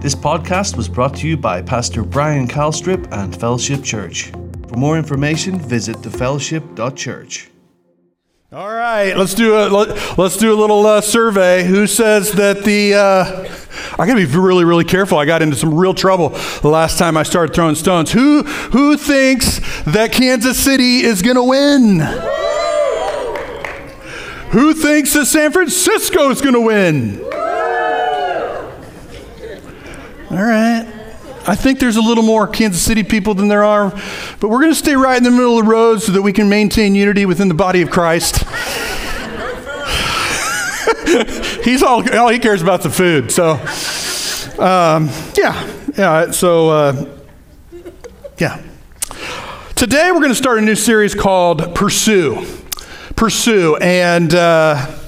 This podcast was brought to you by Pastor Brian Calstrip and Fellowship Church. For more information, visit thefellowship.church. All right, let's do a let, us do a little uh, survey. Who says that the uh, I got to be really really careful. I got into some real trouble the last time I started throwing stones. Who who thinks that Kansas City is going to win? Who thinks that San Francisco is going to win? All right. I think there's a little more Kansas City people than there are, but we're going to stay right in the middle of the road so that we can maintain unity within the body of Christ. He's all, all he cares about is the food. So, um, yeah, yeah. So, uh, yeah. Today we're going to start a new series called Pursue. Pursue. And, uh,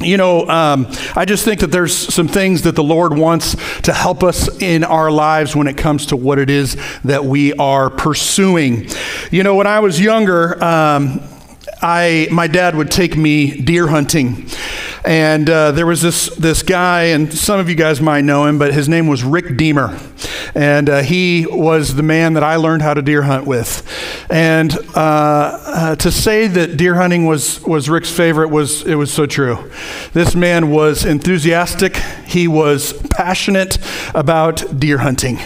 you know, um, I just think that there's some things that the Lord wants to help us in our lives when it comes to what it is that we are pursuing. You know, when I was younger, um, I my dad would take me deer hunting, and uh, there was this this guy, and some of you guys might know him, but his name was Rick Deemer, and uh, he was the man that I learned how to deer hunt with. And uh, uh, to say that deer hunting was, was Rick's favorite was it was so true. This man was enthusiastic. He was passionate about deer hunting,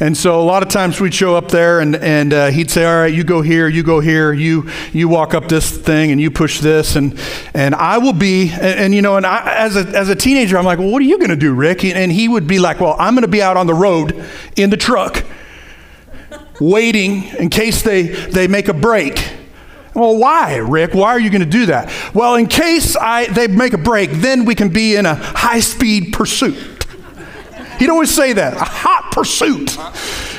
and so a lot of times we'd show up there and and uh, he'd say, "All right, you go here, you go here, you you walk up this thing, and you push this, and and I will be." And, and you know, and I, as a as a teenager, I'm like, "Well, what are you going to do, Rick?" And he would be like, "Well, I'm going to be out on the road in the truck." waiting in case they, they make a break. Well, why, Rick? Why are you going to do that? Well, in case I, they make a break, then we can be in a high speed pursuit. He'd always say that a hot pursuit.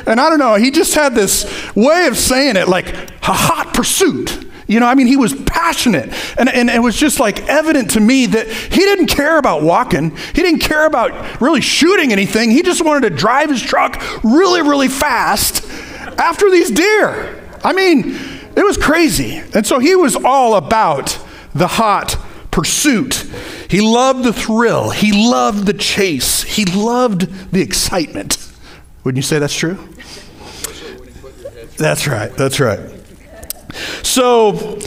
And I don't know, he just had this way of saying it like a hot pursuit. You know, I mean, he was passionate. And, and it was just like evident to me that he didn't care about walking. He didn't care about really shooting anything. He just wanted to drive his truck really, really fast after these deer. I mean, it was crazy. And so he was all about the hot pursuit. He loved the thrill. He loved the chase. He loved the excitement. Wouldn't you say that's true? That's right. That's right. So,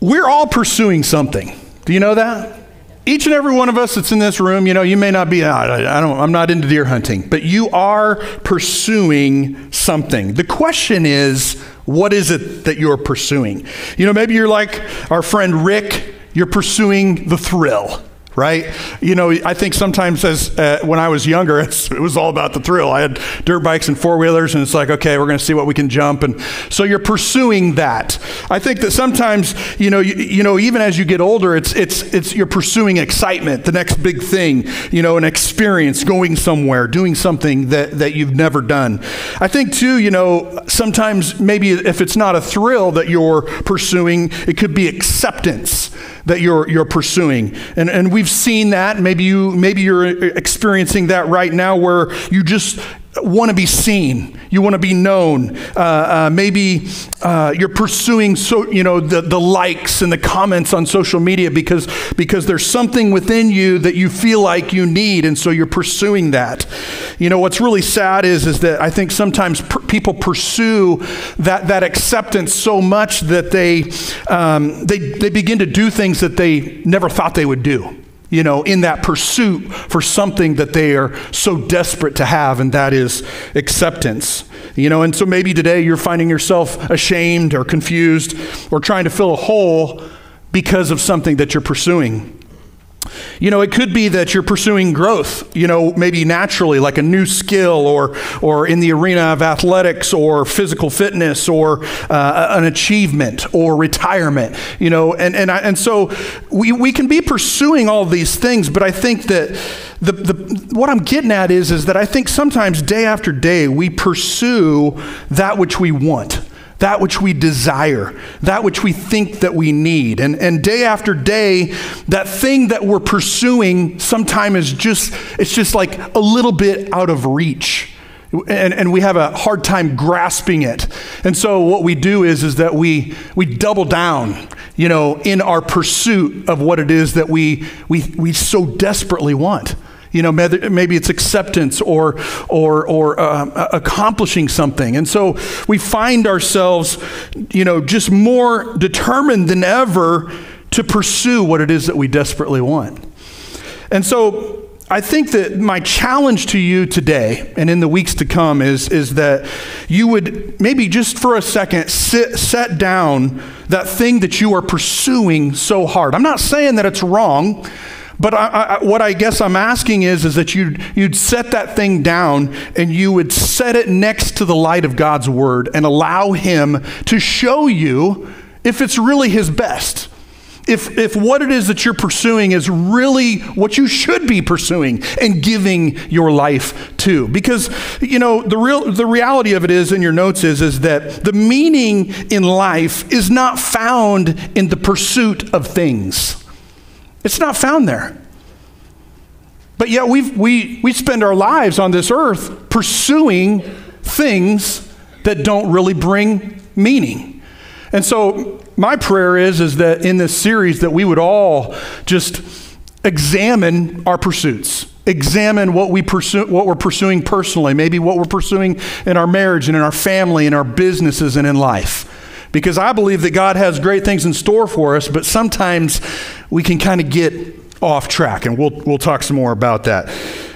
we're all pursuing something. Do you know that? each and every one of us that's in this room, you know, you may not be, I, don't, I'm not into deer hunting, but you are pursuing something. The question is, what is it that you're pursuing? You know, maybe you're like our friend Rick, you're pursuing the thrill right? You know, I think sometimes as uh, when I was younger, it was all about the thrill. I had dirt bikes and four wheelers, and it's like, okay, we're going to see what we can jump, and so you're pursuing that. I think that sometimes, you know, you, you, know, even as you get older, it's it's it's you're pursuing excitement, the next big thing, you know, an experience, going somewhere, doing something that that you've never done. I think too, you know, sometimes maybe if it's not a thrill that you're pursuing, it could be acceptance that you're, you're pursuing. And, and we've seen that. Maybe, you, maybe you're experiencing that right now where you just want to be seen. You want to be known. Uh, uh, maybe uh, you're pursuing so you know the, the likes and the comments on social media because because there's something within you that you feel like you need, and so you're pursuing that. You know what's really sad is is that I think sometimes people pursue that that acceptance so much that they um, they they begin to do things that they never thought they would do you know, in that pursuit for something that they are so desperate to have, and that is acceptance. You know, and so maybe today you're finding yourself ashamed or confused or trying to fill a hole because of something that you're pursuing. You know, it could be that you're pursuing growth, you know, maybe naturally, like a new skill or, or in the arena of athletics or physical fitness or uh, an achievement or retirement, you know. And, and, I, and so we, we can be pursuing all these things, but I think that the, the, what I'm getting at is, is that I think sometimes day after day we pursue that which we want that which we desire, that which we think that we need. And, and day after day, that thing that we're pursuing sometimes is just, it's just like a little bit out of reach. And, and we have a hard time grasping it. And so what we do is, is that we, we double down, you know, in our pursuit of what it is that we, we, we so desperately want. You know, maybe it's acceptance or, or, or uh, accomplishing something. And so we find ourselves, you know, just more determined than ever to pursue what it is that we desperately want. And so I think that my challenge to you today and in the weeks to come is, is that you would maybe just for a second sit, set down that thing that you are pursuing so hard. I'm not saying that it's wrong. But I, I, what I guess I'm asking is, is that you'd, you'd set that thing down and you would set it next to the light of God's word and allow Him to show you if it's really His best. If, if what it is that you're pursuing is really what you should be pursuing and giving your life to. Because, you know, the, real, the reality of it is, in your notes, is, is that the meaning in life is not found in the pursuit of things. It's not found there. But yet we we, we spend our lives on this earth pursuing things that don't really bring meaning. And so my prayer is, is that in this series that we would all just examine our pursuits examine what we pursue what we're pursuing personally maybe what we're pursuing in our marriage and in our family in our businesses and in life because I believe that God has great things in store for us, but sometimes we can kind of get off track, and we'll, we'll talk some more about that.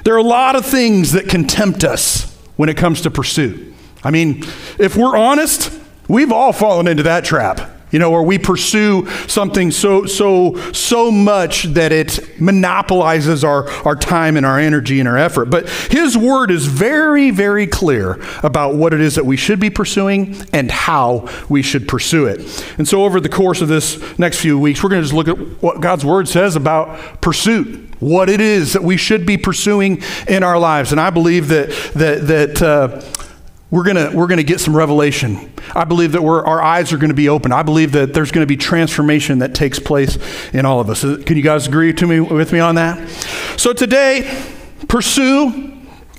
There are a lot of things that can tempt us when it comes to pursuit. I mean, if we're honest, we've all fallen into that trap you know, or we pursue something so, so, so much that it monopolizes our, our time and our energy and our effort. But his word is very, very clear about what it is that we should be pursuing and how we should pursue it. And so, over the course of this next few weeks, we're going to just look at what God's word says about pursuit what it is that we should be pursuing in our lives. And I believe that that that uh, we're going we're gonna get some revelation. I believe that our eyes are going to be open. I believe that there's going to be transformation that takes place in all of us. Can you guys agree to me, with me on that? So today, pursue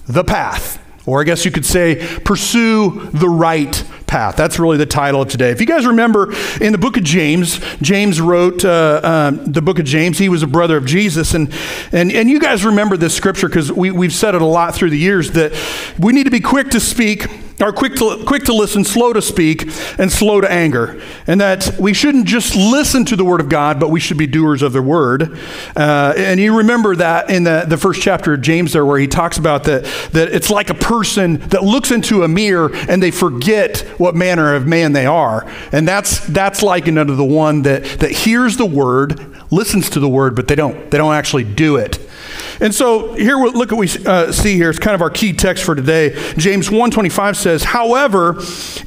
the path. Or I guess you could say, pursue the right path. That's really the title of today. If you guys remember in the book of James, James wrote uh, um, the book of James. He was a brother of Jesus. And, and, and you guys remember this scripture because we, we've said it a lot through the years that we need to be quick to speak are quick to, quick to listen, slow to speak, and slow to anger. And that we shouldn't just listen to the Word of God, but we should be doers of the Word. Uh, and you remember that in the, the first chapter of James there, where he talks about that, that it's like a person that looks into a mirror and they forget what manner of man they are. And that's, that's likened unto the one that, that hears the Word, listens to the Word, but they don't, they don't actually do it. And so here, look what we uh, see here. It's kind of our key text for today. James 1.25 says, however,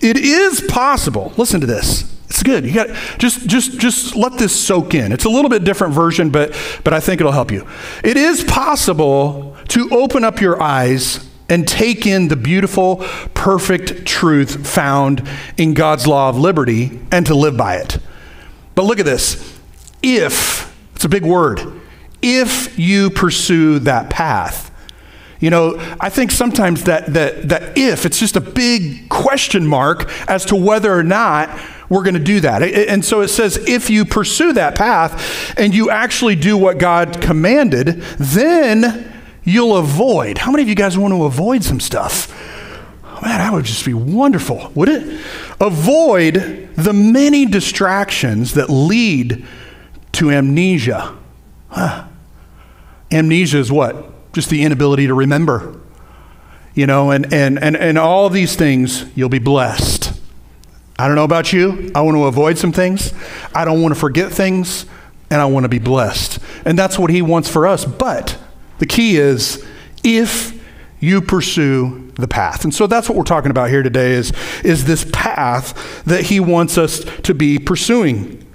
it is possible. Listen to this. It's good. You got just just just let this soak in. It's a little bit different version, but but I think it'll help you. It is possible to open up your eyes and take in the beautiful, perfect truth found in God's law of liberty and to live by it. But look at this. If, it's a big word if you pursue that path. You know, I think sometimes that, that, that if, it's just a big question mark as to whether or not we're going to do that. And so it says, if you pursue that path and you actually do what God commanded, then you'll avoid. How many of you guys want to avoid some stuff? Man, that would just be wonderful, would it? Avoid the many distractions that lead to amnesia. Huh. Amnesia is what? Just the inability to remember. You know, and, and, and, and all these things, you'll be blessed. I don't know about you. I want to avoid some things. I don't want to forget things. And I want to be blessed. And that's what he wants for us. But the key is if you pursue the path. And so that's what we're talking about here today is, is this path that he wants us to be pursuing.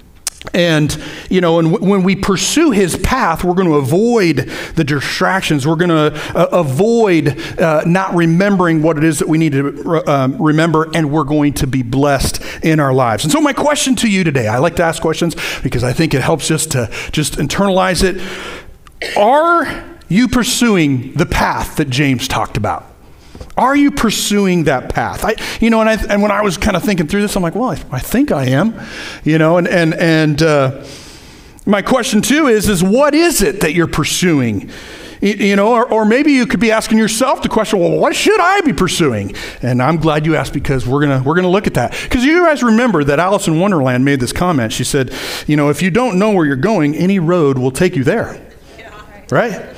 And, you know, and w- when we pursue his path, we're going to avoid the distractions. We're going to uh, avoid uh, not remembering what it is that we need to re- um, remember, and we're going to be blessed in our lives. And so, my question to you today I like to ask questions because I think it helps us to just internalize it. Are you pursuing the path that James talked about? Are you pursuing that path? I, you know, and, I, and when I was kind of thinking through this, I'm like, well, I, I think I am, you know, and, and, and uh, my question too is, is what is it that you're pursuing? You know, or, or maybe you could be asking yourself the question, well, what should I be pursuing? And I'm glad you asked because we're gonna we're gonna look at that. Because you guys remember that Alice in Wonderland made this comment. She said, you know, if you don't know where you're going, any road will take you there. Right?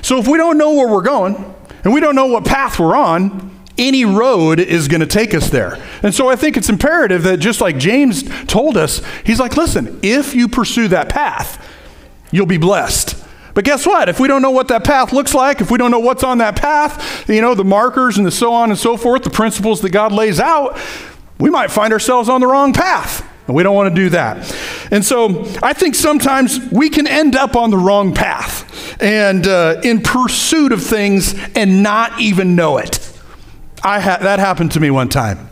So if we don't know where we're going and we don't know what path we're on, any road is going to take us there. And so I think it's imperative that just like James told us, he's like, listen, if you pursue that path, you'll be blessed. But guess what? If we don't know what that path looks like, if we don't know what's on that path, you know, the markers and the so on and so forth, the principles that God lays out, we might find ourselves on the wrong path. And we don't want to do that. And so I think sometimes we can end up on the wrong path and uh, in pursuit of things and not even know it. I ha- that happened to me one time.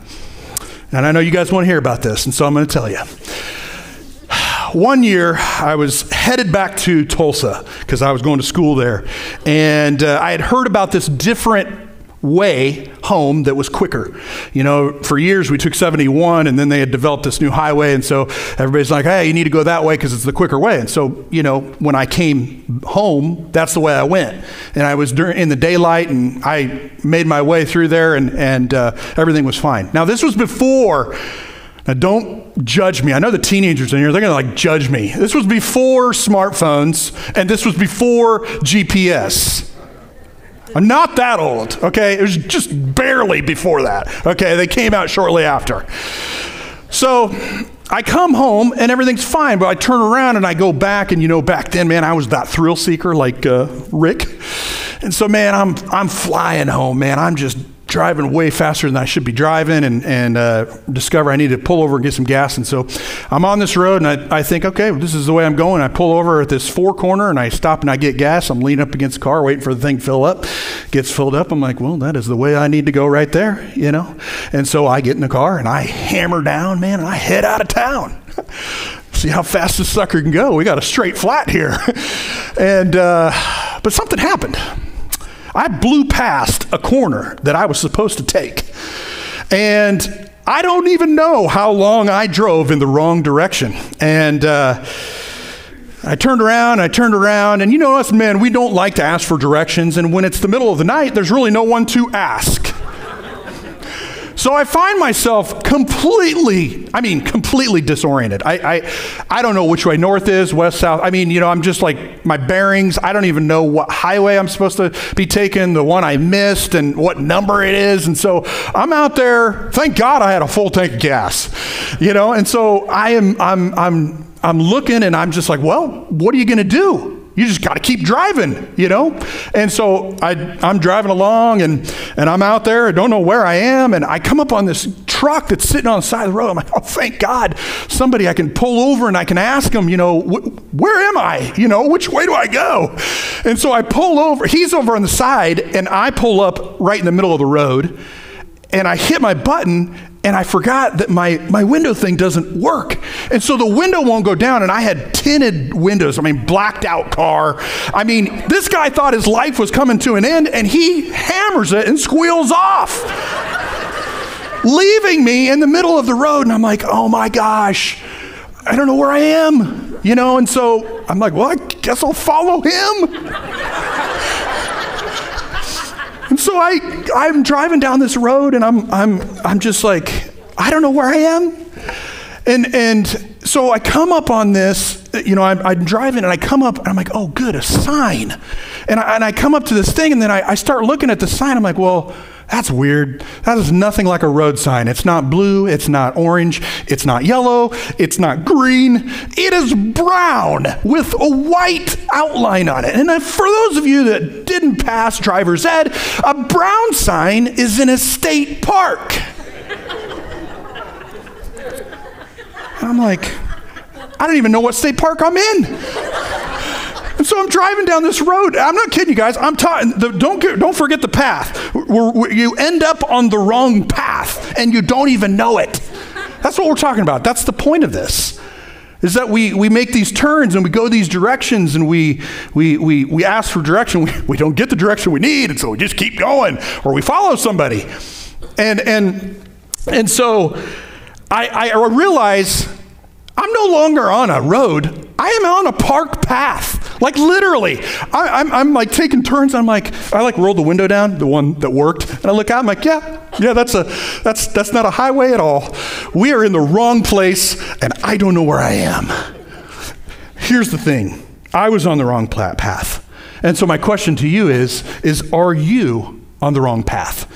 And I know you guys want to hear about this, and so I'm going to tell you. One year, I was headed back to Tulsa because I was going to school there. And uh, I had heard about this different way home that was quicker. You know, for years we took 71 and then they had developed this new highway. And so everybody's like, hey, you need to go that way because it's the quicker way. And so, you know, when I came home, that's the way I went. And I was in the daylight and I made my way through there and, and uh, everything was fine. Now, this was before. Now, don't judge me. I know the teenagers in here, they're going to like judge me. This was before smartphones, and this was before GPS. I'm not that old, okay? It was just barely before that, okay? They came out shortly after. So I come home and everything's fine, but I turn around and I go back, and you know, back then, man, I was that thrill seeker like uh, Rick. And so, man, I'm, I'm flying home, man. I'm just driving way faster than I should be driving and, and uh, discover I need to pull over and get some gas. And so I'm on this road and I, I think, okay, this is the way I'm going. I pull over at this four corner and I stop and I get gas. I'm leaning up against the car waiting for the thing to fill up. Gets filled up. I'm like, well, that is the way I need to go right there, you know? And so I get in the car and I hammer down, man, and I head out of town. See how fast this sucker can go. We got a straight flat here. and, uh, but something happened. I blew past a corner that I was supposed to take. And I don't even know how long I drove in the wrong direction. And uh, I turned around, I turned around, and you know us men, we don't like to ask for directions. And when it's the middle of the night, there's really no one to ask. So I find myself completely, I mean, completely disoriented. I, I, I don't know which way north is, west, south. I mean, you know, I'm just like my bearings. I don't even know what highway I'm supposed to be taking, the one I missed, and what number it is. And so I'm out there. Thank God I had a full tank of gas, you know. And so I am, I'm, I'm, I'm looking, and I'm just like, well, what are you going to do? You just got to keep driving, you know? And so I, I'm driving along and, and I'm out there. I don't know where I am. And I come up on this truck that's sitting on the side of the road. I'm like, oh, thank God, somebody I can pull over and I can ask him, you know, where am I? You know, which way do I go? And so I pull over. He's over on the side and I pull up right in the middle of the road and I hit my button and I forgot that my, my window thing doesn't work. And so the window won't go down, and I had tinted windows. I mean, blacked out car. I mean, this guy thought his life was coming to an end, and he hammers it and squeals off, leaving me in the middle of the road. And I'm like, oh my gosh, I don't know where I am, you know? And so I'm like, well, I guess I'll follow him. And so I, I'm driving down this road and I'm, I'm, I'm just like, I don't know where I am. And, and so I come up on this, you know, I'm, I'm, driving and I come up and I'm like, oh, good, a sign. And I, and I come up to this thing and then I, I start looking at the sign. I'm like, well, that's weird. That is nothing like a road sign. It's not blue, it's not orange, it's not yellow, it's not green. It is brown with a white outline on it. And for those of you that didn't pass driver's ed, a brown sign is in a state park. I'm like, I don't even know what state park I'm in. And so I'm driving down this road. I'm not kidding you guys. I'm talking. Don't get, don't forget the path. We're, we're, you end up on the wrong path and you don't even know it. That's what we're talking about. That's the point of this. Is that we, we make these turns and we go these directions and we, we, we, we ask for direction. We, we don't get the direction we need, and so we just keep going or we follow somebody. And, and, and so I, I realize I'm no longer on a road, I am on a park path. Like literally, I, am I'm, I'm like taking turns. I'm like, I like rolled the window down, the one that worked, and I look out. I'm like, yeah, yeah, that's a that's that's not a highway at all. We are in the wrong place, and I don't know where I am. Here's the thing: I was on the wrong path, and so my question to you is: is are you on the wrong path?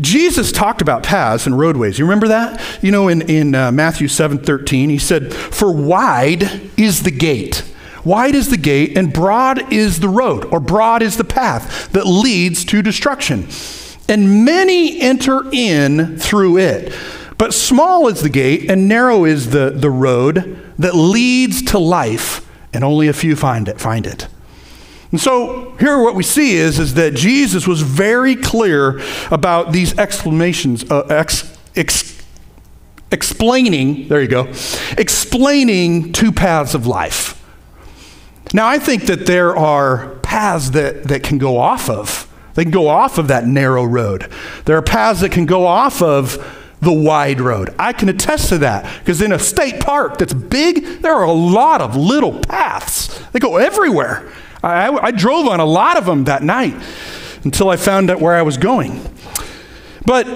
Jesus talked about paths and roadways. You remember that? You know, in in uh, Matthew seven thirteen, he said, "For wide is the gate." Wide is the gate, and broad is the road, or broad is the path that leads to destruction. And many enter in through it. But small is the gate, and narrow is the, the road that leads to life, and only a few find it. Find it. And so here what we see is, is that Jesus was very clear about these exclamations, uh, ex, ex, explaining, there you go, explaining two paths of life. Now, I think that there are paths that, that can go off of. They can go off of that narrow road. There are paths that can go off of the wide road. I can attest to that because in a state park that's big, there are a lot of little paths. They go everywhere. I, I, I drove on a lot of them that night until I found out where I was going. But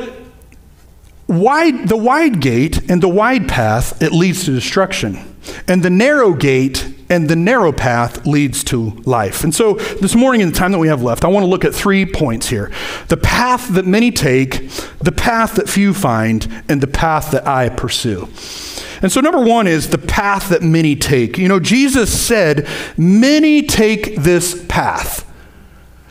wide, the wide gate and the wide path, it leads to destruction. And the narrow gate and the narrow path leads to life. And so this morning, in the time that we have left, I want to look at three points here the path that many take, the path that few find, and the path that I pursue. And so, number one is the path that many take. You know, Jesus said, Many take this path.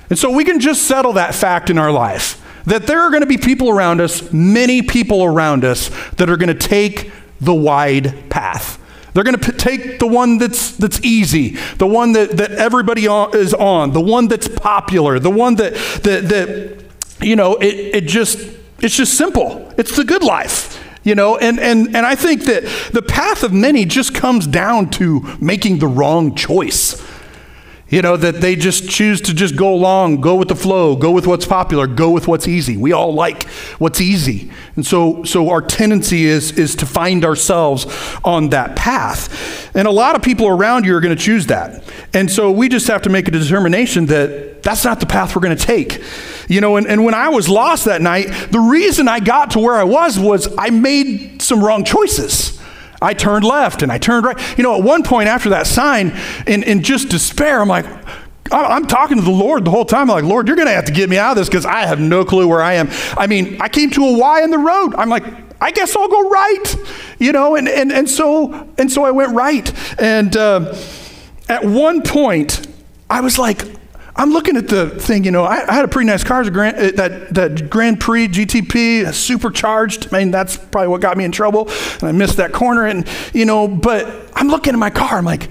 And so we can just settle that fact in our life that there are going to be people around us, many people around us, that are going to take the wide path. They're going to take the one that's, that's easy, the one that, that everybody is on, the one that's popular, the one that, that, that you know, it, it just, it's just simple. It's the good life you know and, and, and i think that the path of many just comes down to making the wrong choice you know, that they just choose to just go along, go with the flow, go with what's popular, go with what's easy. We all like what's easy. And so, so our tendency is, is to find ourselves on that path. And a lot of people around you are going to choose that. And so we just have to make a determination that that's not the path we're going to take. You know, and, and when I was lost that night, the reason I got to where I was was I made some wrong choices. I turned left and I turned right. You know, at one point after that sign, in, in just despair, I'm like, I'm talking to the Lord the whole time. I'm like, Lord, you're going to have to get me out of this because I have no clue where I am. I mean, I came to a Y in the road. I'm like, I guess I'll go right, you know, and, and, and so and so I went right. And uh, at one point, I was like, I'm looking at the thing, you know, I, I had a pretty nice car, Grand, uh, that, that Grand Prix GTP, supercharged. I mean, that's probably what got me in trouble. And I missed that corner. And, you know, but I'm looking at my car, I'm like,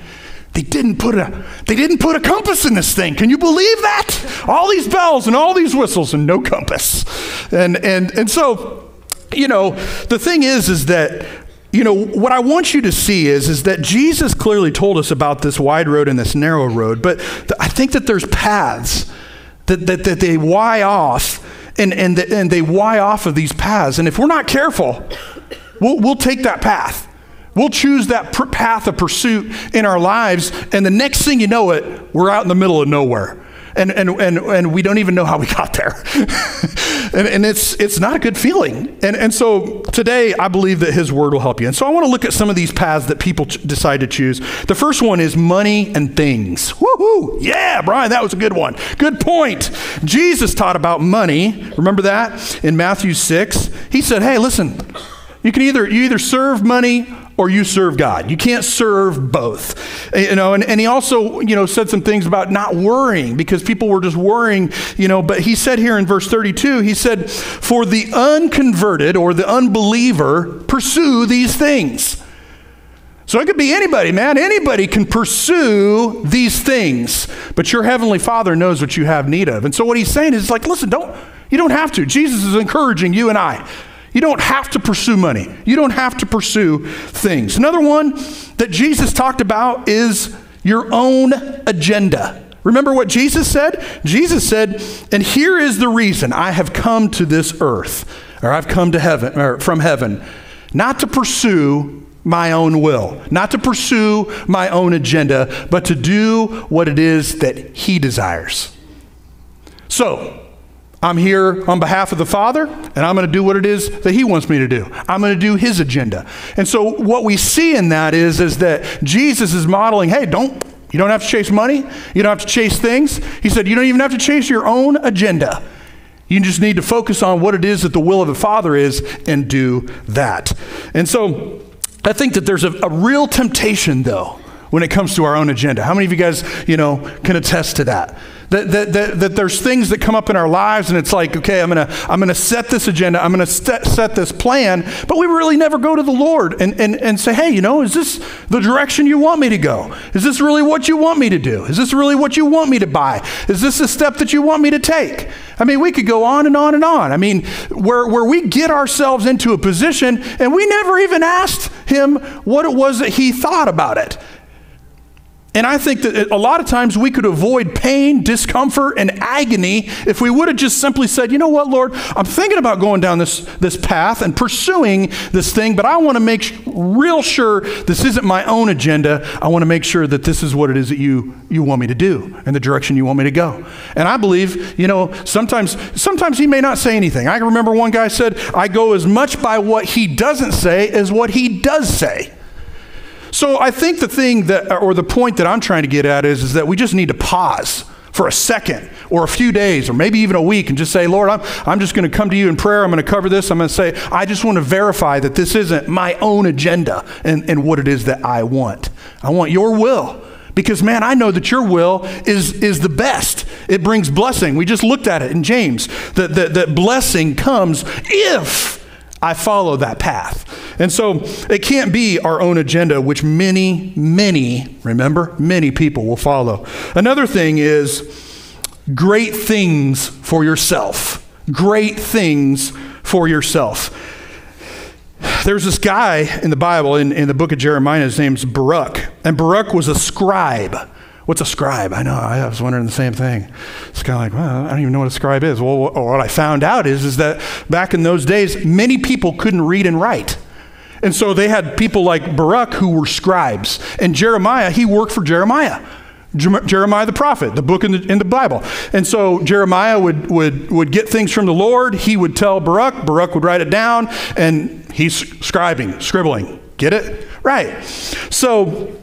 they didn't put a they didn't put a compass in this thing. Can you believe that? All these bells and all these whistles and no compass. And and and so, you know, the thing is is that you know, what I want you to see is, is that Jesus clearly told us about this wide road and this narrow road, but th- I think that there's paths that, that, that they Y off and, and, the, and they Y off of these paths. And if we're not careful, we'll, we'll take that path. We'll choose that pr- path of pursuit in our lives, and the next thing you know it, we're out in the middle of nowhere and, and, and, and we don't even know how we got there. and, and it's, it's not a good feeling. And, and so today, I believe that His Word will help you. And so I want to look at some of these paths that people ch- decide to choose. The first one is money and things. Woohoo! Yeah, Brian, that was a good one. Good point. Jesus taught about money. Remember that in Matthew 6? He said, hey, listen, you can either, you either serve money or you serve God. You can't serve both. Eh, you know, and, and he also, you know, said some things about not worrying because people were just worrying, you know, but he said here in verse 32, he said, For the unconverted or the unbeliever pursue these things. So it could be anybody, man. Anybody can pursue these things, but your heavenly Father knows what you have need of. And so what he's saying is like, listen, don't you don't have to. Jesus is encouraging you and I you don't have to pursue money. You don't have to pursue things. Another one that Jesus talked about is your own agenda. Remember what Jesus said? Jesus said, "And here is the reason I have come to this earth, or I've come to heaven or from heaven, not to pursue my own will, not to pursue my own agenda, but to do what it is that He desires. So, I'm here on behalf of the Father, and I'm going to do what it is that He wants me to do. I'm going to do His agenda. And so, what we see in that is, is that Jesus is modeling hey, don't, you don't have to chase money, you don't have to chase things. He said, you don't even have to chase your own agenda. You just need to focus on what it is that the will of the Father is and do that. And so, I think that there's a, a real temptation, though, when it comes to our own agenda. How many of you guys, you know, can attest to that? That, that, that, that, there's things that come up in our lives and it's like, okay, I'm to I'm gonna set this agenda, I'm to set, set this plan, but we really never go to the Lord and, and, and say, hey, you know, is this the direction you want me to go? Is this really what you want me to do? Is this really what you want me to buy? Is this the step that you want me to take? I mean, we could go on and on and on. I mean, where, where we get ourselves into a position and we never even asked him what it was that he thought about it. And I think that a lot of times we could avoid pain, discomfort, and agony if we would have just simply said, you know what, Lord, I'm thinking about going down this, this path and pursuing this thing, but I want to make real sure this isn't my own agenda. I want to make sure that this is what it is that you, you want me to do and the direction you want me to go. And I believe, you know, sometimes, sometimes he may not say anything. I remember one guy said, I go as much by what he doesn't say as what he does say. So I think the thing that, or the point that I'm trying to get at is, is that we just need to pause for a second or a few days or maybe even a week and just say, Lord, I'm, I'm just going to come to you in prayer. I'm going to cover this. I'm going to say, I just want to verify that this isn't my own agenda and, and what it is that I want. I want your will. Because, man, I know that your will is, is the best. It brings blessing. We just looked at it in James that, that, that blessing comes if I follow that path. And so it can't be our own agenda, which many, many, remember, many people will follow. Another thing is great things for yourself. Great things for yourself. There's this guy in the Bible, in, in the book of Jeremiah, his name's Baruch. And Baruch was a scribe. What's a scribe? I know, I was wondering the same thing. It's kind of like, well, I don't even know what a scribe is. Well, what I found out is, is that back in those days, many people couldn't read and write. And so they had people like Baruch who were scribes. And Jeremiah, he worked for Jeremiah. Jeremiah the prophet, the book in the, in the Bible. And so Jeremiah would, would, would get things from the Lord. He would tell Baruch. Baruch would write it down. And he's scribing, scribbling. Get it? Right. So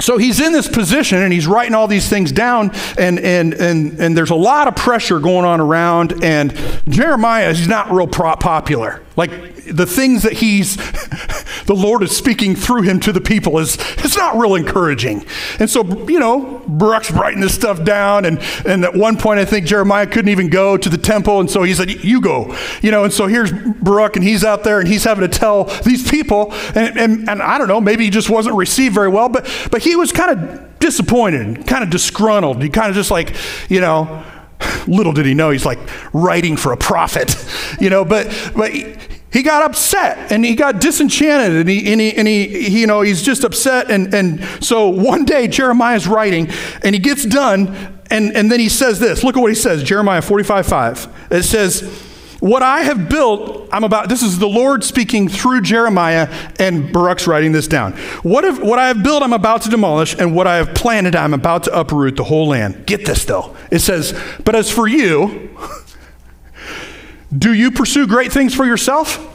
so he's in this position and he's writing all these things down, and, and, and, and there's a lot of pressure going on around. And Jeremiah is not real popular. Like the things that he's, the Lord is speaking through him to the people is, it's not real encouraging. And so, you know, Baruch's writing this stuff down. And, and at one point, I think Jeremiah couldn't even go to the temple. And so he said, You go. You know, and so here's Baruch, and he's out there and he's having to tell these people. And, and, and I don't know, maybe he just wasn't received very well, but, but he was kind of disappointed, kind of disgruntled. He kind of just like, you know, little did he know he's like writing for a prophet, you know, but, but he got upset and he got disenchanted and he, and he, and he, you know, he's just upset. And, and so one day Jeremiah's writing and he gets done and, and then he says this. Look at what he says, Jeremiah 45, 5. It says, what I have built, I'm about, this is the Lord speaking through Jeremiah, and Baruch's writing this down. What, if, what I have built, I'm about to demolish, and what I have planted, I'm about to uproot the whole land. Get this, though. It says, But as for you, do you pursue great things for yourself?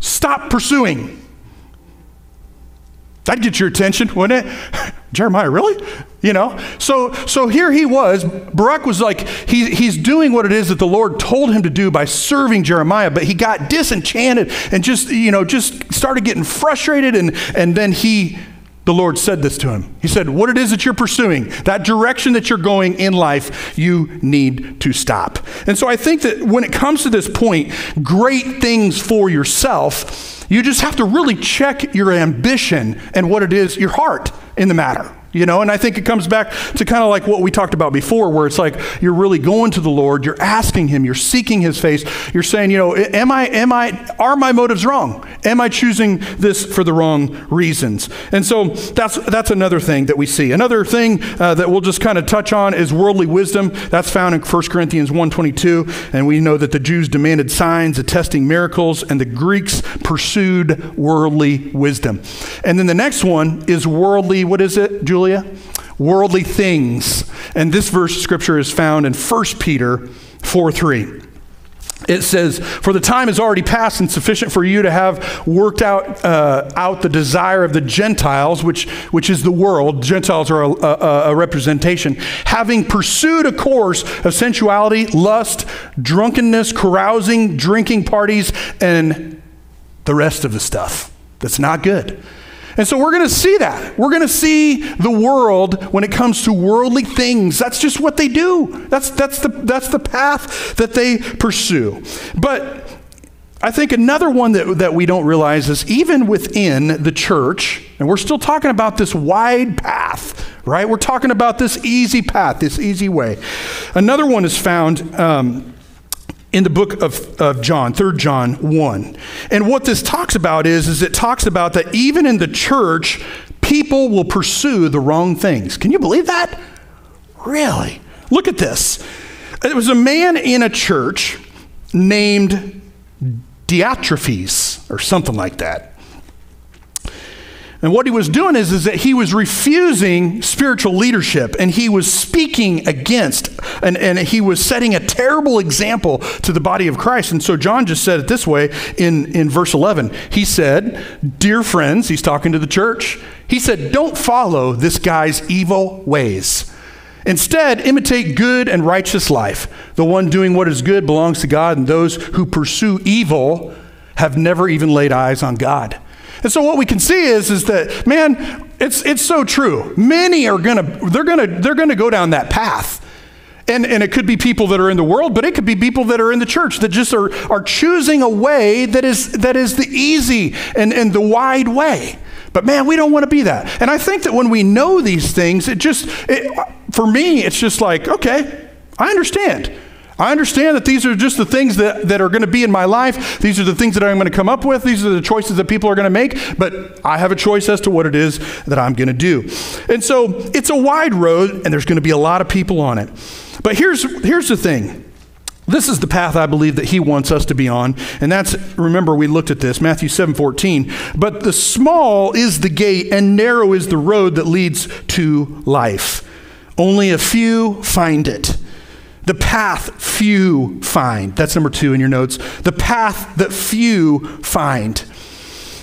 Stop pursuing. That'd get your attention, wouldn't it? Jeremiah, really? You know? So so here he was. Baruch was like, he, he's doing what it is that the Lord told him to do by serving Jeremiah, but he got disenchanted and just, you know, just started getting frustrated and and then he the Lord said this to him. He said, What it is that you're pursuing, that direction that you're going in life, you need to stop. And so I think that when it comes to this point, great things for yourself, you just have to really check your ambition and what it is, your heart in the matter. You know, and I think it comes back to kind of like what we talked about before, where it's like you're really going to the Lord, you're asking Him, you're seeking His face, you're saying, you know, am I, am I, are my motives wrong? Am I choosing this for the wrong reasons? And so that's that's another thing that we see. Another thing uh, that we'll just kind of touch on is worldly wisdom. That's found in 1 Corinthians 1:22, and we know that the Jews demanded signs, attesting miracles, and the Greeks pursued worldly wisdom. And then the next one is worldly. What is it, Julie? Julia? Worldly things. And this verse of scripture is found in 1 Peter 4 3 it says, For the time is already past and sufficient for you to have worked out, uh, out the desire of the Gentiles, which, which is the world. Gentiles are a, a, a, representation. Having pursued a course of sensuality, lust, drunkenness, carousing, drinking parties, and the rest of the stuff that's not good. And so we're going to see that. We're going to see the world when it comes to worldly things. That's just what they do. That's, that's, the, that's the path that they pursue. But I think another one that, that we don't realize is even within the church, and we're still talking about this wide path, right? We're talking about this easy path, this easy way. Another one is found. Um, in the book of, of John, 3 John 1. And what this talks about is, is it talks about that even in the church, people will pursue the wrong things. Can you believe that? Really? Look at this. It was a man in a church named Diotrephes, or something like that. And what he was doing is, is that he was refusing spiritual leadership and he was speaking against, and, and he was setting a terrible example to the body of Christ. And so John just said it this way in, in verse 11. He said, Dear friends, he's talking to the church, he said, Don't follow this guy's evil ways. Instead, imitate good and righteous life. The one doing what is good belongs to God, and those who pursue evil have never even laid eyes on God. And so what we can see is, is that, man, it's, it's so true. Many are gonna, they're gonna, they're gonna go down that path. And, and it could be people that are in the world, but it could be people that are in the church that just are, are choosing a way that is, that is the easy and, and the wide way. But man, we don't want to be that. And I think that when we know these things, it just, it, for me, it's just like, okay, I understand. I understand that these are just the things that, that are going to be in my life. These are the things that I'm going to come up with. These are the choices that people are going to make. But I have a choice as to what it is that I'm going to do. And so it's a wide road, and there's going to be a lot of people on it. But here's, here's the thing. This is the path I believe that he wants us to be on. And that's, remember, we looked at this, Matthew 7 14. But the small is the gate, and narrow is the road that leads to life. Only a few find it. The path few find. That's number two in your notes. The path that few find.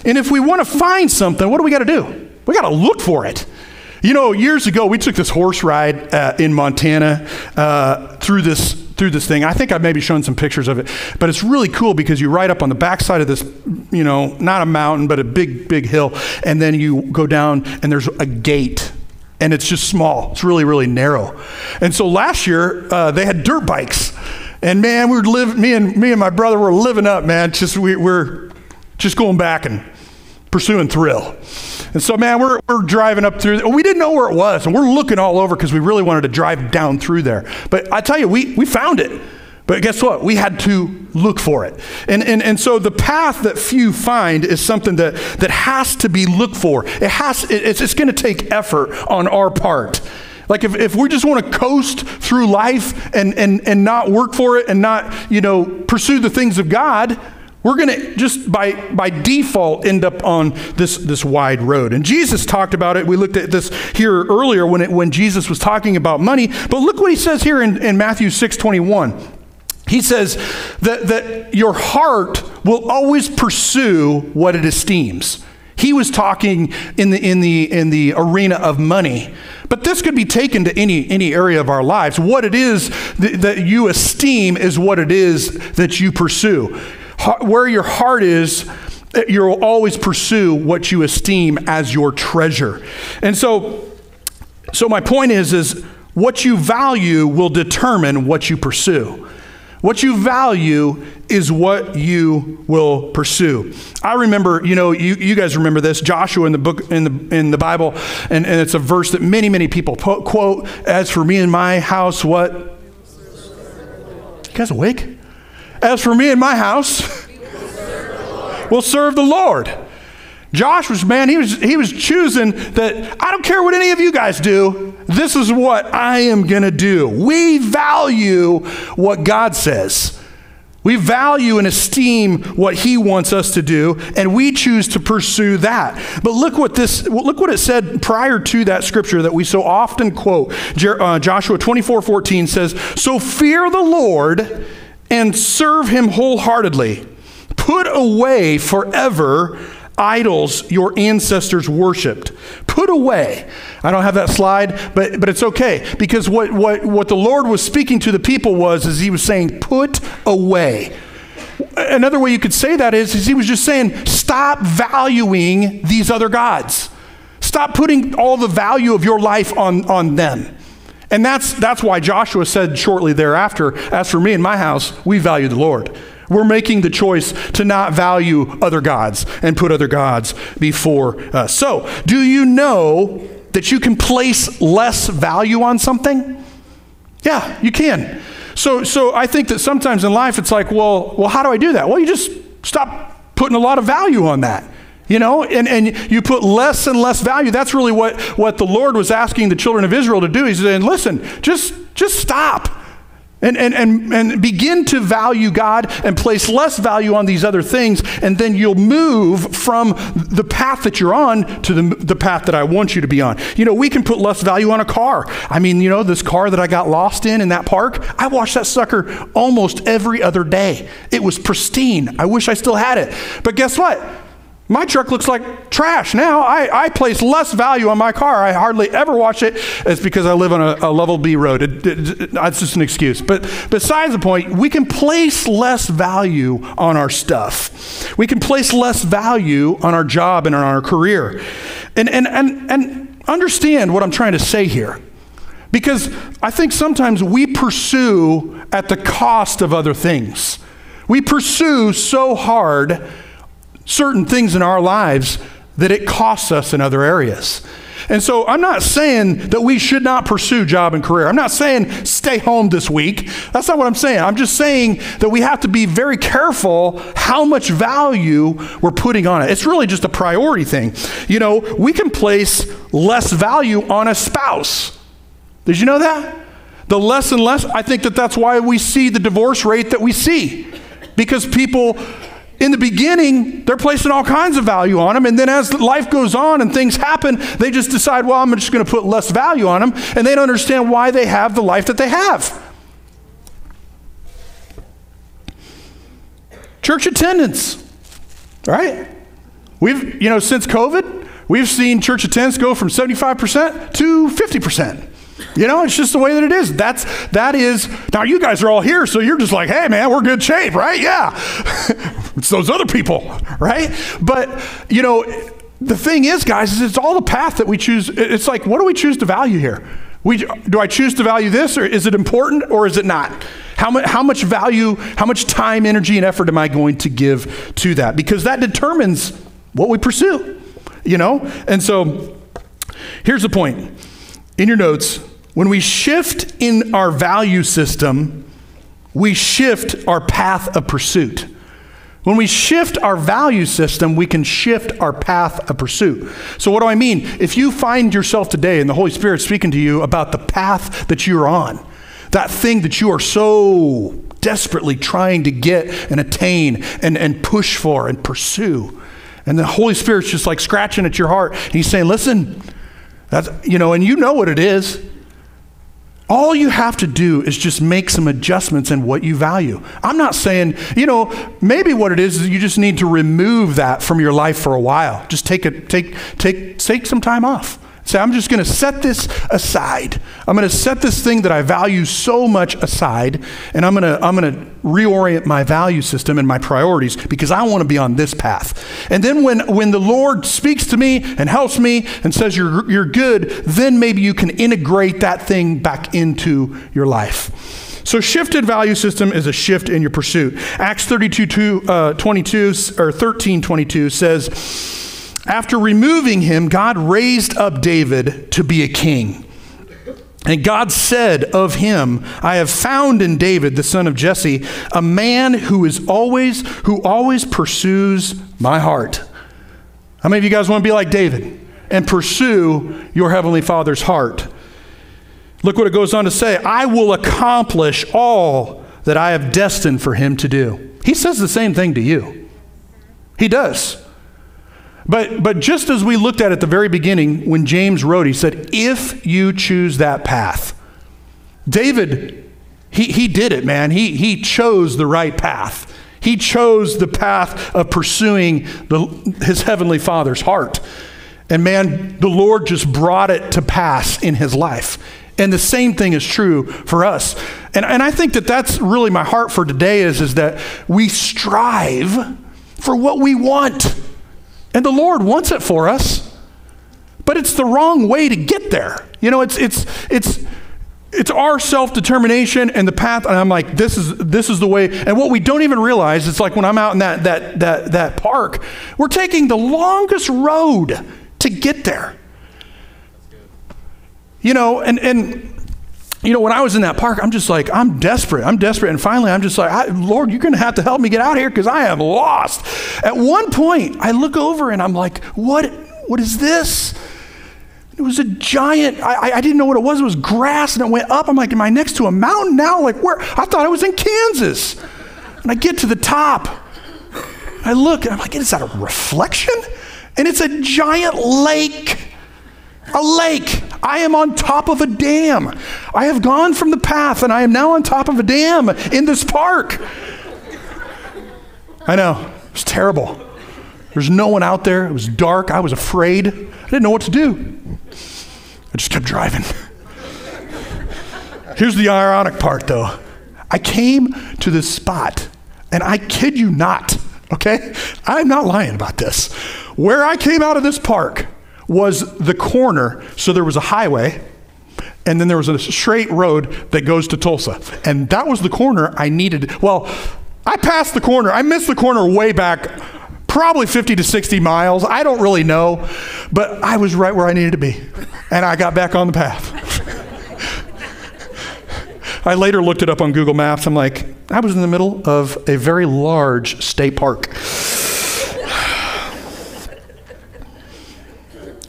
And if we want to find something, what do we got to do? We got to look for it. You know, years ago, we took this horse ride uh, in Montana uh, through this through this thing. I think I've maybe shown some pictures of it, but it's really cool because you ride up on the backside of this, you know, not a mountain, but a big, big hill, and then you go down, and there's a gate and it's just small. It's really, really narrow. And so last year uh, they had dirt bikes, and man, we were living. Me and me and my brother were living up, man. Just we, we're just going back and pursuing thrill. And so, man, we're, we're driving up through. We didn't know where it was, and we're looking all over because we really wanted to drive down through there. But I tell you, we we found it. But guess what? We had to look for it. And, and, and so the path that few find is something that, that has to be looked for. It has, it's, it's going to take effort on our part. Like if, if we just want to coast through life and, and, and not work for it and not, you know, pursue the things of God, we're going to just by, by default end up on this, this wide road. And Jesus talked about it. We looked at this here earlier when, it, when Jesus was talking about money. But look what he says here in, in Matthew 6 21. He says that, that your heart will always pursue what it esteems. He was talking in the, in the, in the arena of money. But this could be taken to any, any area of our lives. What it is that, that you esteem is what it is that you pursue. Where your heart is, eh, you'll always pursue what you esteem as your treasure. And so, so my point is, is what you value will determine what you pursue. What you value is what you will pursue. I remember, you know, you, you guys remember this, Joshua in the book in the in the Bible, and, and it's a verse that many, many people po- quote, as for me and my house, what? You guys awake? As for me and my house, we'll serve the Lord. Josh was, man, he was, he was choosing that I don't care what any of you guys do, this is what I am going to do. We value what God says. We value and esteem what he wants us to do, and we choose to pursue that. But look what this look what it said prior to that scripture that we so often quote. Uh, Joshua 24, 14 says, So fear the Lord and serve him wholeheartedly. Put away forever idols your ancestors worshiped. Put away. I don't have that slide, but, but it's okay. Because what, what, what the Lord was speaking to the people was, is he was saying, put away. Another way you could say that is, is he was just saying, stop valuing these other gods. Stop putting all the value of your life on, on them. And that's, that's why Joshua said shortly thereafter, As for me and my house, we value the Lord. We're making the choice to not value other gods and put other gods before us. So, do you know that you can place less value on something? Yeah, you can. So, so I think that sometimes in life it's like, well, well, how do I do that? Well, you just stop putting a lot of value on that. You know, and, and you put less and less value. That's really what, what the Lord was asking the children of Israel to do. He's saying, listen, just, just stop and, and, and, and begin to value God and place less value on these other things, and then you'll move from the path that you're on to the, the path that I want you to be on. You know, we can put less value on a car. I mean, you know, this car that I got lost in in that park, I watched that sucker almost every other day. It was pristine. I wish I still had it. But guess what? My truck looks like trash now. I, I place less value on my car. I hardly ever wash it. It's because I live on a, a level B road. It, it, it, that's just an excuse. But besides the point, we can place less value on our stuff. We can place less value on our job and on our career. And, and, and, and understand what I'm trying to say here. Because I think sometimes we pursue at the cost of other things. We pursue so hard certain things in our lives that it costs us in other areas. And so I'm not saying that we should not pursue job and career. I'm not saying stay home this week. That's not what I'm saying. I'm just saying that we have to be very careful how much value we're putting on it. It's really just a priority thing. You know, we can place less value on a spouse. Did you know that? The less and less, I think that that's why we see the divorce rate that we see. Because people in the beginning, they're placing all kinds of value on them. And then as life goes on and things happen, they just decide, well, I'm just going to put less value on them. And they don't understand why they have the life that they have. Church attendance, right? We've, you know, since COVID, we've seen church attendance go from 75% to 50%. You know, it's just the way that it is. That's that is now you guys are all here, so you're just like, hey man, we're good shape, right? Yeah. it's those other people, right? But you know, the thing is, guys, is it's all the path that we choose. It's like, what do we choose to value here? We, do I choose to value this, or is it important, or is it not? How, how much value, how much time, energy, and effort am I going to give to that? Because that determines what we pursue, you know? And so here's the point in your notes, when we shift in our value system, we shift our path of pursuit. When we shift our value system, we can shift our path of pursuit. So, what do I mean? If you find yourself today and the Holy Spirit speaking to you about the path that you're on, that thing that you are so desperately trying to get and attain and, and push for and pursue, and the Holy Spirit's just like scratching at your heart, and He's saying, Listen, that's, you know, and you know what it is. All you have to do is just make some adjustments in what you value. I'm not saying, you know, maybe what it is is you just need to remove that from your life for a while. Just take it, take, take, take some time off. Say, I'm just going to set this aside. I'm going to set this thing that I value so much aside, and I'm going to I'm going to reorient my value system and my priorities because I want to be on this path. And then when when the Lord speaks to me and helps me and says you're you're good, then maybe you can integrate that thing back into your life. So, shifted value system is a shift in your pursuit. Acts 32 two, uh, 22 or 13 22 says, After removing him, God raised up David to be a king. And God said of him, I have found in David, the son of Jesse, a man who is always, who always pursues my heart. How many of you guys want to be like David and pursue your heavenly father's heart? Look what it goes on to say I will accomplish all that I have destined for him to do. He says the same thing to you. He does. But, but just as we looked at at the very beginning when James wrote, he said, if you choose that path, David, he, he did it, man. He, he chose the right path. He chose the path of pursuing the, his heavenly father's heart. And man, the Lord just brought it to pass in his life. And the same thing is true for us. And, and I think that that's really my heart for today is, is that we strive for what we want. And the Lord wants it for us, but it's the wrong way to get there. You know, it's it's it's it's our self-determination and the path and i'm like this is this is the way and what we don't even realize it's like when i'm out in that that that that park we're taking the longest road to get there you know and and you know, when I was in that park, I'm just like, I'm desperate. I'm desperate. And finally, I'm just like, Lord, you're going to have to help me get out here because I am lost. At one point, I look over and I'm like, what, what is this? It was a giant, I, I didn't know what it was. It was grass and it went up. I'm like, am I next to a mountain now? Like, where? I thought I was in Kansas. And I get to the top. I look and I'm like, is that a reflection? And it's a giant lake. A lake. I am on top of a dam. I have gone from the path and I am now on top of a dam in this park. I know. It's terrible. There's no one out there. It was dark. I was afraid. I didn't know what to do. I just kept driving. Here's the ironic part, though. I came to this spot, and I kid you not, okay? I'm not lying about this. Where I came out of this park, was the corner. So there was a highway, and then there was a straight road that goes to Tulsa. And that was the corner I needed. Well, I passed the corner. I missed the corner way back, probably 50 to 60 miles. I don't really know, but I was right where I needed to be. And I got back on the path. I later looked it up on Google Maps. I'm like, I was in the middle of a very large state park.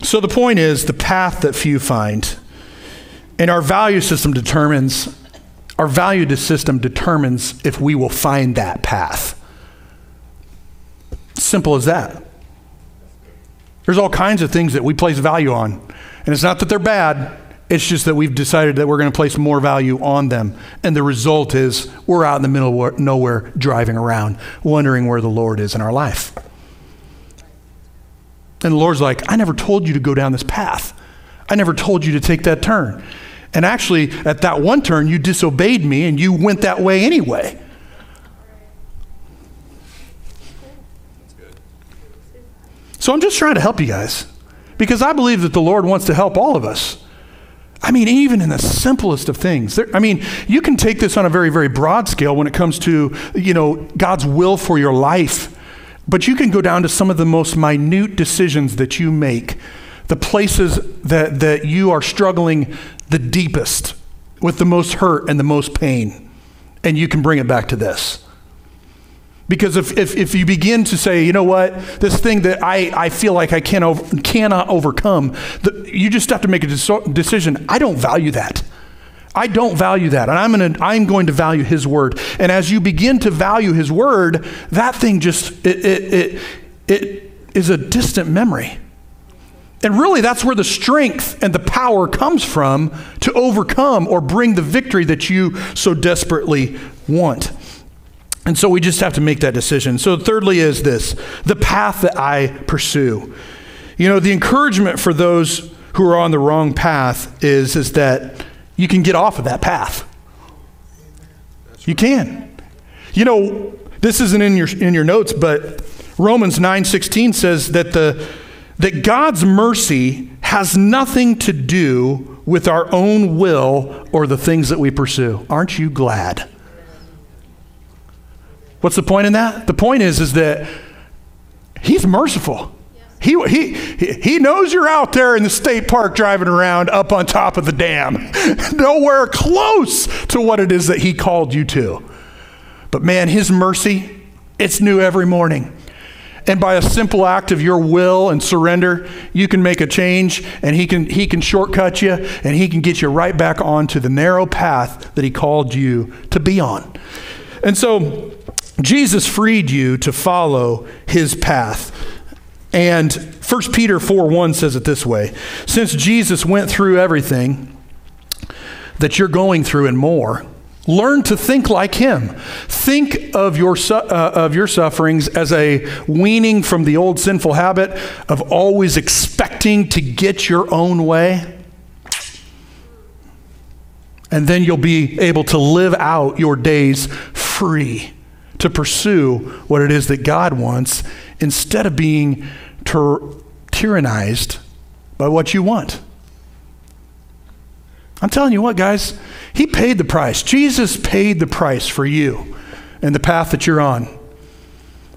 So the point is the path that few find. And our value system determines, our value system determines if we will find that path. Simple as that. There's all kinds of things that we place value on. And it's not that they're bad, it's just that we've decided that we're going to place more value on them. And the result is we're out in the middle of nowhere driving around, wondering where the Lord is in our life. And the Lord's like, I never told you to go down this path. I never told you to take that turn. And actually, at that one turn, you disobeyed me and you went that way anyway. So I'm just trying to help you guys because I believe that the Lord wants to help all of us. I mean, even in the simplest of things. There, I mean, you can take this on a very, very broad scale when it comes to, you know, God's will for your life but you can go down to some of the most minute decisions that you make, the places that, that you are struggling the deepest with the most hurt and the most pain. And you can bring it back to this. Because if, if, if you begin to say, you know what, this thing that I, I feel like I can over, cannot overcome, the, you just have to make a decision. I don't value that. I don't value that. And I'm, gonna, I'm going to value his word. And as you begin to value his word, that thing just, it, it, it, it is a distant memory. And really, that's where the strength and the power comes from to overcome or bring the victory that you so desperately want. And so we just have to make that decision. So, thirdly, is this the path that I pursue. You know, the encouragement for those who are on the wrong path is, is that you can get off of that path. You can. You know, this isn't in your, in your notes, but Romans 9:16 says that the that God's mercy has nothing to do with our own will or the things that we pursue. Aren't you glad? What's the point in that? The point is, is that he's merciful. He, he, he knows you're out there in the state park driving around up on top of the dam, nowhere close to what it is that he called you to. But man, his mercy, it's new every morning. And by a simple act of your will and surrender, you can make a change and he can, he can shortcut you and he can get you right back onto the narrow path that he called you to be on. And so Jesus freed you to follow his path. And 1 Peter 4 1 says it this way Since Jesus went through everything that you're going through and more, Learn to think like him. Think of your, su- uh, of your sufferings as a weaning from the old sinful habit of always expecting to get your own way. And then you'll be able to live out your days free to pursue what it is that God wants instead of being tyr- tyrannized by what you want. I'm telling you what, guys, He paid the price. Jesus paid the price for you and the path that you're on.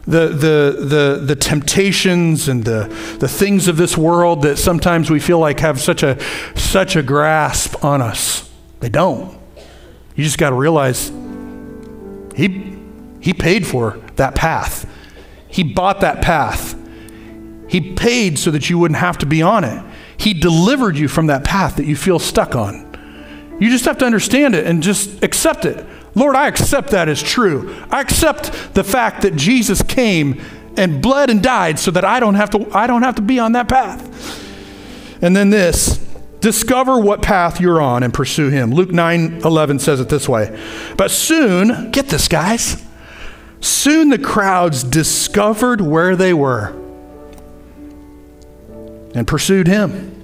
The, the, the, the temptations and the, the things of this world that sometimes we feel like have such a, such a grasp on us. They don't. You just got to realize he, he paid for that path. He bought that path. He paid so that you wouldn't have to be on it. He delivered you from that path that you feel stuck on. You just have to understand it and just accept it. Lord, I accept that as true. I accept the fact that Jesus came and bled and died so that I don't have to I don't have to be on that path. And then this, discover what path you're on and pursue him. Luke 9:11 says it this way. But soon, get this guys. Soon the crowds discovered where they were and pursued him.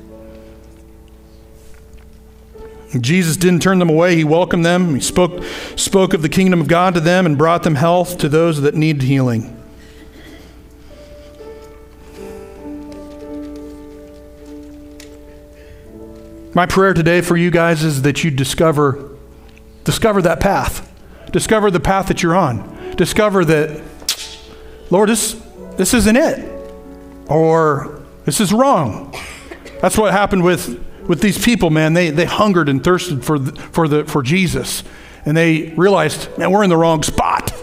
Jesus didn't turn them away. He welcomed them. He spoke, spoke of the kingdom of God to them and brought them health to those that needed healing. My prayer today for you guys is that you discover discover that path. Discover the path that you're on. Discover that Lord this this isn't it or this is wrong. That's what happened with with these people, man, they, they hungered and thirsted for, the, for, the, for Jesus. And they realized, man, we're in the wrong spot.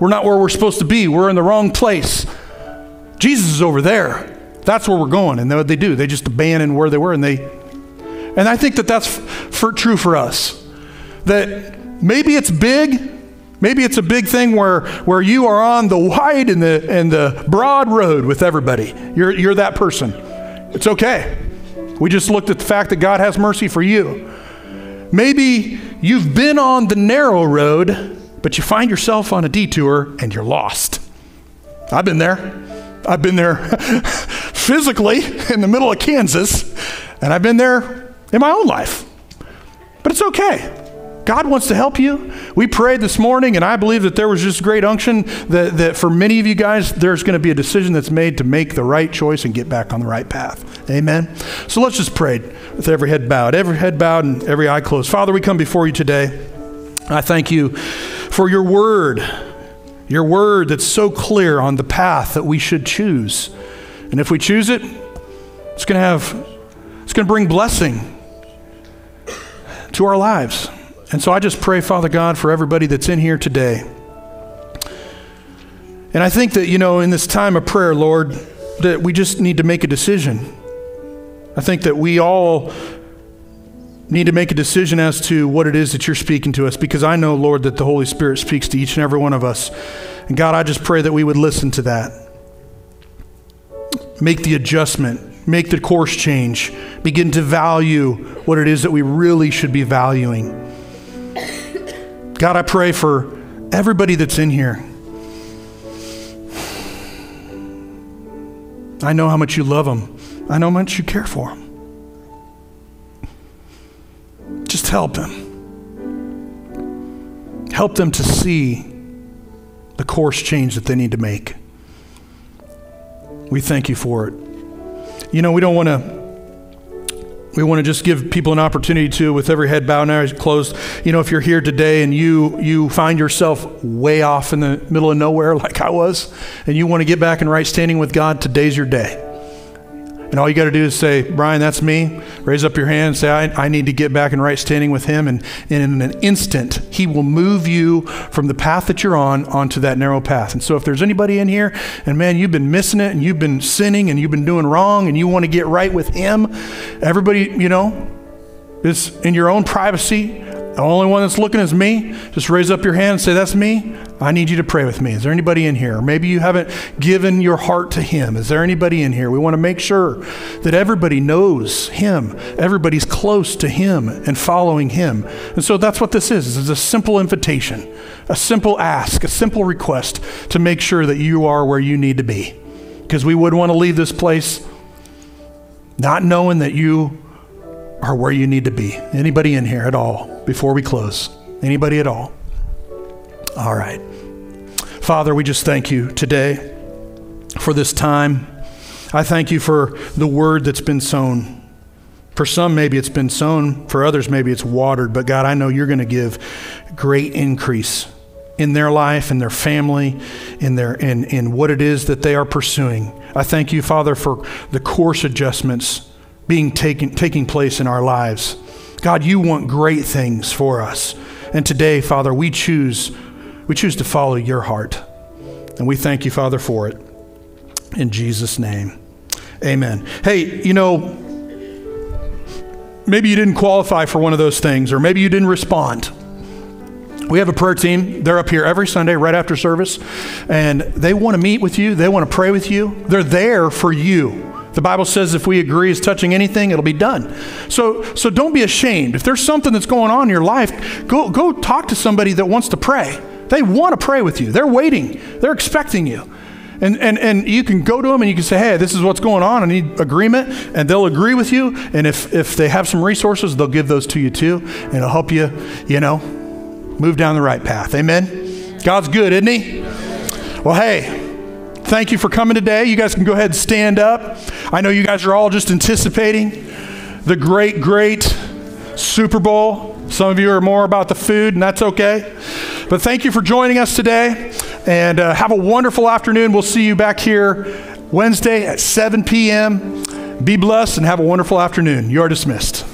We're not where we're supposed to be. We're in the wrong place. Jesus is over there. That's where we're going. And what they do, they just abandon where they were. And they, and I think that that's for, true for us. That maybe it's big, Maybe it's a big thing where, where you are on the wide and the, and the broad road with everybody. You're, you're that person. It's okay. We just looked at the fact that God has mercy for you. Maybe you've been on the narrow road, but you find yourself on a detour and you're lost. I've been there. I've been there physically in the middle of Kansas, and I've been there in my own life. But it's okay. God wants to help you. We prayed this morning, and I believe that there was just great unction that, that for many of you guys, there's going to be a decision that's made to make the right choice and get back on the right path. Amen. So let's just pray with every head bowed, every head bowed, and every eye closed. Father, we come before you today. I thank you for your word, your word that's so clear on the path that we should choose. And if we choose it, it's going to have, it's going to bring blessing to our lives. And so I just pray, Father God, for everybody that's in here today. And I think that, you know, in this time of prayer, Lord, that we just need to make a decision. I think that we all need to make a decision as to what it is that you're speaking to us because I know, Lord, that the Holy Spirit speaks to each and every one of us. And God, I just pray that we would listen to that. Make the adjustment, make the course change, begin to value what it is that we really should be valuing. God, I pray for everybody that's in here. I know how much you love them. I know how much you care for them. Just help them. Help them to see the course change that they need to make. We thank you for it. You know, we don't want to we want to just give people an opportunity to, with every head bowed and eyes closed. You know, if you're here today and you you find yourself way off in the middle of nowhere, like I was, and you want to get back in right standing with God, today's your day. And all you got to do is say, Brian, that's me. Raise up your hand and say, I, I need to get back in right standing with him. And, and in an instant, he will move you from the path that you're on onto that narrow path. And so if there's anybody in here and man, you've been missing it and you've been sinning and you've been doing wrong and you want to get right with him, everybody, you know, is in your own privacy the only one that's looking is me. Just raise up your hand and say, That's me. I need you to pray with me. Is there anybody in here? Maybe you haven't given your heart to Him. Is there anybody in here? We want to make sure that everybody knows Him, everybody's close to Him and following Him. And so that's what this is. It's a simple invitation, a simple ask, a simple request to make sure that you are where you need to be. Because we would want to leave this place not knowing that you are where you need to be. Anybody in here at all before we close? Anybody at all? All right. Father, we just thank you today for this time. I thank you for the word that's been sown. For some, maybe it's been sown. For others, maybe it's watered. But God, I know you're going to give great increase in their life, in their family, in, their, in, in what it is that they are pursuing. I thank you, Father, for the course adjustments being taken, taking place in our lives. God, you want great things for us. And today, Father, we choose, we choose to follow your heart. And we thank you, Father, for it. In Jesus' name. Amen. Hey, you know, maybe you didn't qualify for one of those things, or maybe you didn't respond. We have a prayer team. They're up here every Sunday right after service, and they want to meet with you. They want to pray with you. They're there for you. The Bible says if we agree as touching anything, it'll be done. So, so don't be ashamed. If there's something that's going on in your life, go, go talk to somebody that wants to pray. They want to pray with you. They're waiting. They're expecting you. And, and, and you can go to them and you can say, hey, this is what's going on. I need agreement. And they'll agree with you. And if, if they have some resources, they'll give those to you too. And it'll help you, you know, move down the right path. Amen? God's good, isn't He? Well, hey, thank you for coming today. You guys can go ahead and stand up. I know you guys are all just anticipating the great, great Super Bowl. Some of you are more about the food, and that's okay. But thank you for joining us today, and uh, have a wonderful afternoon. We'll see you back here Wednesday at 7 p.m. Be blessed and have a wonderful afternoon. You are dismissed.